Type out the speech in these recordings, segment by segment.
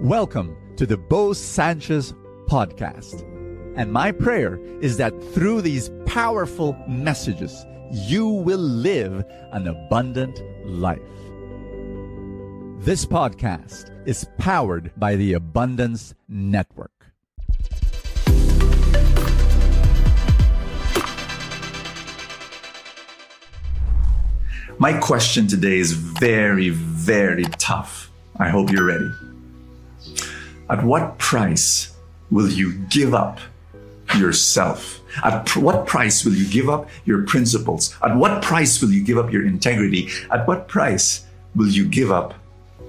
Welcome to the Bo Sanchez podcast. And my prayer is that through these powerful messages, you will live an abundant life. This podcast is powered by the Abundance Network. My question today is very, very tough. I hope you're ready. At what price will you give up yourself? At pr- what price will you give up your principles? At what price will you give up your integrity? At what price will you give up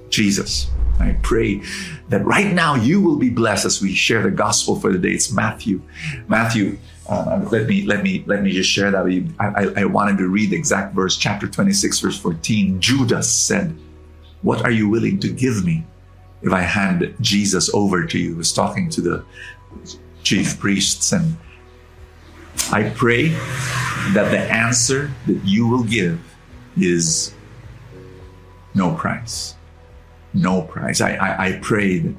Jesus? I pray that right now you will be blessed as we share the gospel for the day. It's Matthew. Matthew, uh, let me let me let me just share that. I, I, I wanted to read the exact verse, chapter 26, verse 14. Judas said, What are you willing to give me if I hand Jesus over to you? He was talking to the chief priests. And I pray that the answer that you will give is no price. No price. I, I, I pray that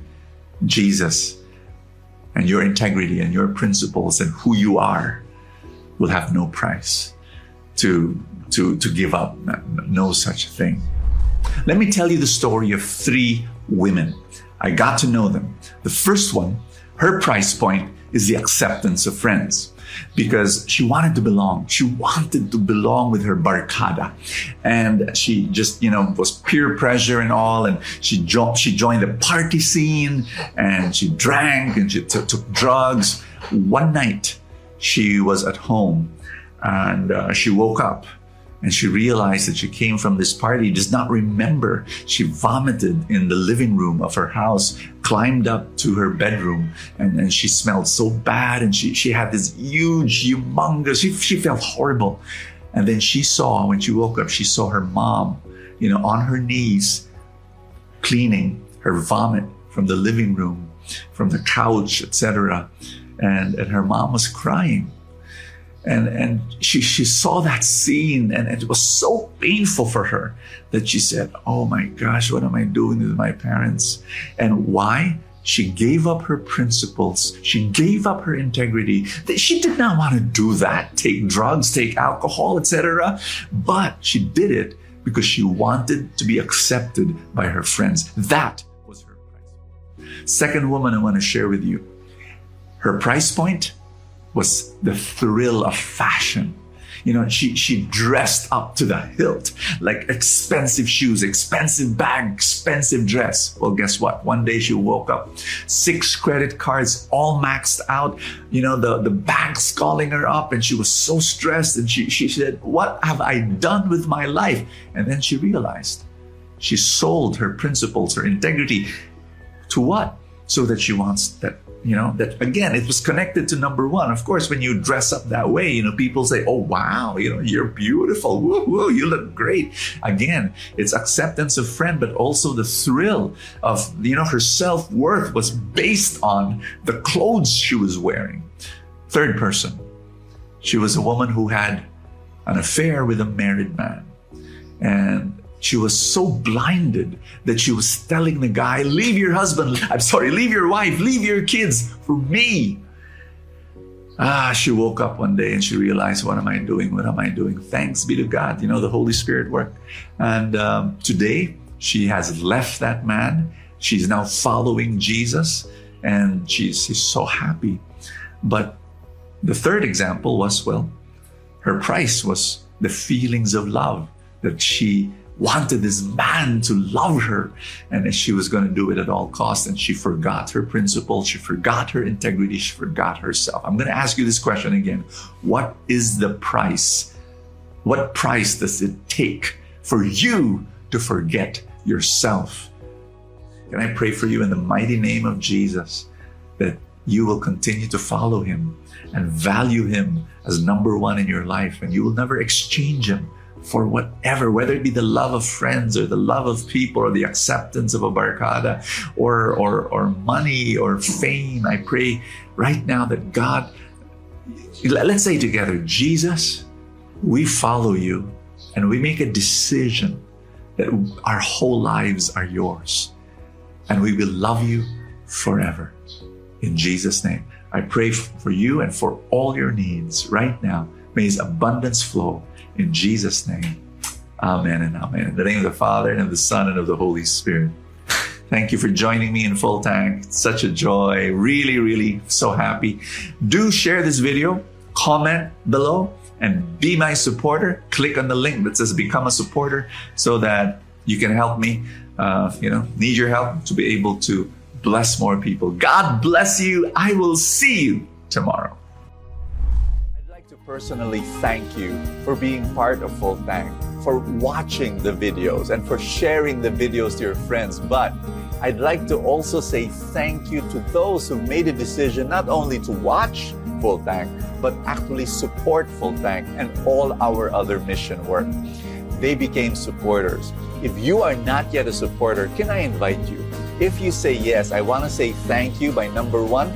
Jesus and your integrity and your principles and who you are will have no price to, to, to give up. No such thing. Let me tell you the story of three women. I got to know them. The first one, her price point is the acceptance of friends because she wanted to belong. She wanted to belong with her barkada. And she just, you know, was peer pressure and all. And she, jo- she joined the party scene and she drank and she t- took drugs. One night she was at home and uh, she woke up and she realized that she came from this party, does not remember. She vomited in the living room of her house, climbed up to her bedroom, and, and she smelled so bad. And she, she had this huge, humongous, she, she felt horrible. And then she saw, when she woke up, she saw her mom, you know, on her knees, cleaning her vomit from the living room, from the couch, etc. And, and her mom was crying and and she she saw that scene and it was so painful for her that she said oh my gosh what am i doing with my parents? And why? She gave up her principles. She gave up her integrity. She did not want to do that take drugs take alcohol etc but she did it because she wanted to be accepted by her friends. That was her price second woman i want to share with you. Her price point was the thrill of fashion. You know, she, she dressed up to the hilt, like expensive shoes, expensive bag, expensive dress. Well, guess what? One day she woke up, six credit cards all maxed out. You know, the, the bank's calling her up and she was so stressed. And she, she said, what have I done with my life? And then she realized she sold her principles, her integrity to what? So that she wants that you know that again it was connected to number one. Of course when you dress up that way you know people say oh wow you know you're beautiful. Woo, you look great. Again it's acceptance of friend but also the thrill of you know her self-worth was based on the clothes she was wearing. Third person she was a woman who had an affair with a married man. And she was so blinded that she was telling the guy, Leave your husband, I'm sorry, leave your wife, leave your kids for me. Ah, she woke up one day and she realized, What am I doing? What am I doing? Thanks be to God. You know, the Holy Spirit worked. And um, today, she has left that man. She's now following Jesus and she's, she's so happy. But the third example was, well, her price was the feelings of love that she wanted this man to love her and she was going to do it at all costs and she forgot her principles she forgot her integrity she forgot herself. I'm going to ask you this question again. What is the price? What price does it take for you to forget yourself? Can i pray for you in the mighty name of jesus that you will continue to follow him and value him as number one in your life and you will never exchange him for whatever, whether it be the love of friends or the love of people or the acceptance of a barkada or, or, or money or fame. I pray right now that God, let's say together, Jesus, we follow you and we make a decision that our whole lives are yours. and we will love you forever. In Jesus' name, I pray for you and for all your needs right now. May His abundance flow in Jesus' name. Amen and amen. In the name of the Father and of the Son and of the Holy Spirit. Thank you for joining me in Full Tank. Such a joy. Really, really so happy. Do share this video, comment below, and be my supporter. Click on the link that says become a supporter so that you can help me, uh, you know, need your help to be able to bless more people. God bless you. I will see you tomorrow. Personally thank you for being part of Full Tank, for watching the videos, and for sharing the videos to your friends. But I'd like to also say thank you to those who made a decision not only to watch Full Tank, but actually support Full Tank and all our other mission work. They became supporters. If you are not yet a supporter, can I invite you? If you say yes, I want to say thank you by number one,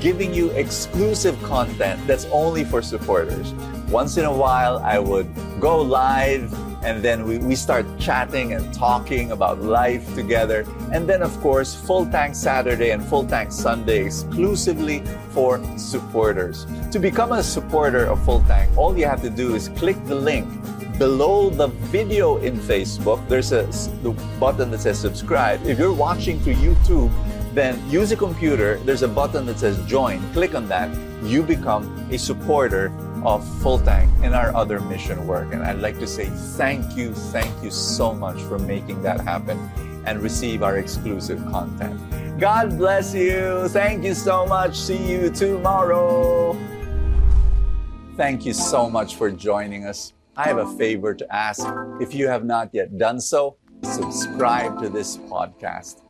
giving you exclusive content that's only for supporters. Once in a while, I would go live and then we, we start chatting and talking about life together. And then, of course, Full Tank Saturday and Full Tank Sunday exclusively for supporters. To become a supporter of Full Tank, all you have to do is click the link below the video in Facebook. There's a the button that says subscribe. If you're watching through YouTube, then use a computer. There's a button that says join. Click on that. You become a supporter of Full Tank and our other mission work. And I'd like to say thank you, thank you so much for making that happen and receive our exclusive content. God bless you. Thank you so much. See you tomorrow. Thank you so much for joining us. I have a favor to ask. If you have not yet done so, subscribe to this podcast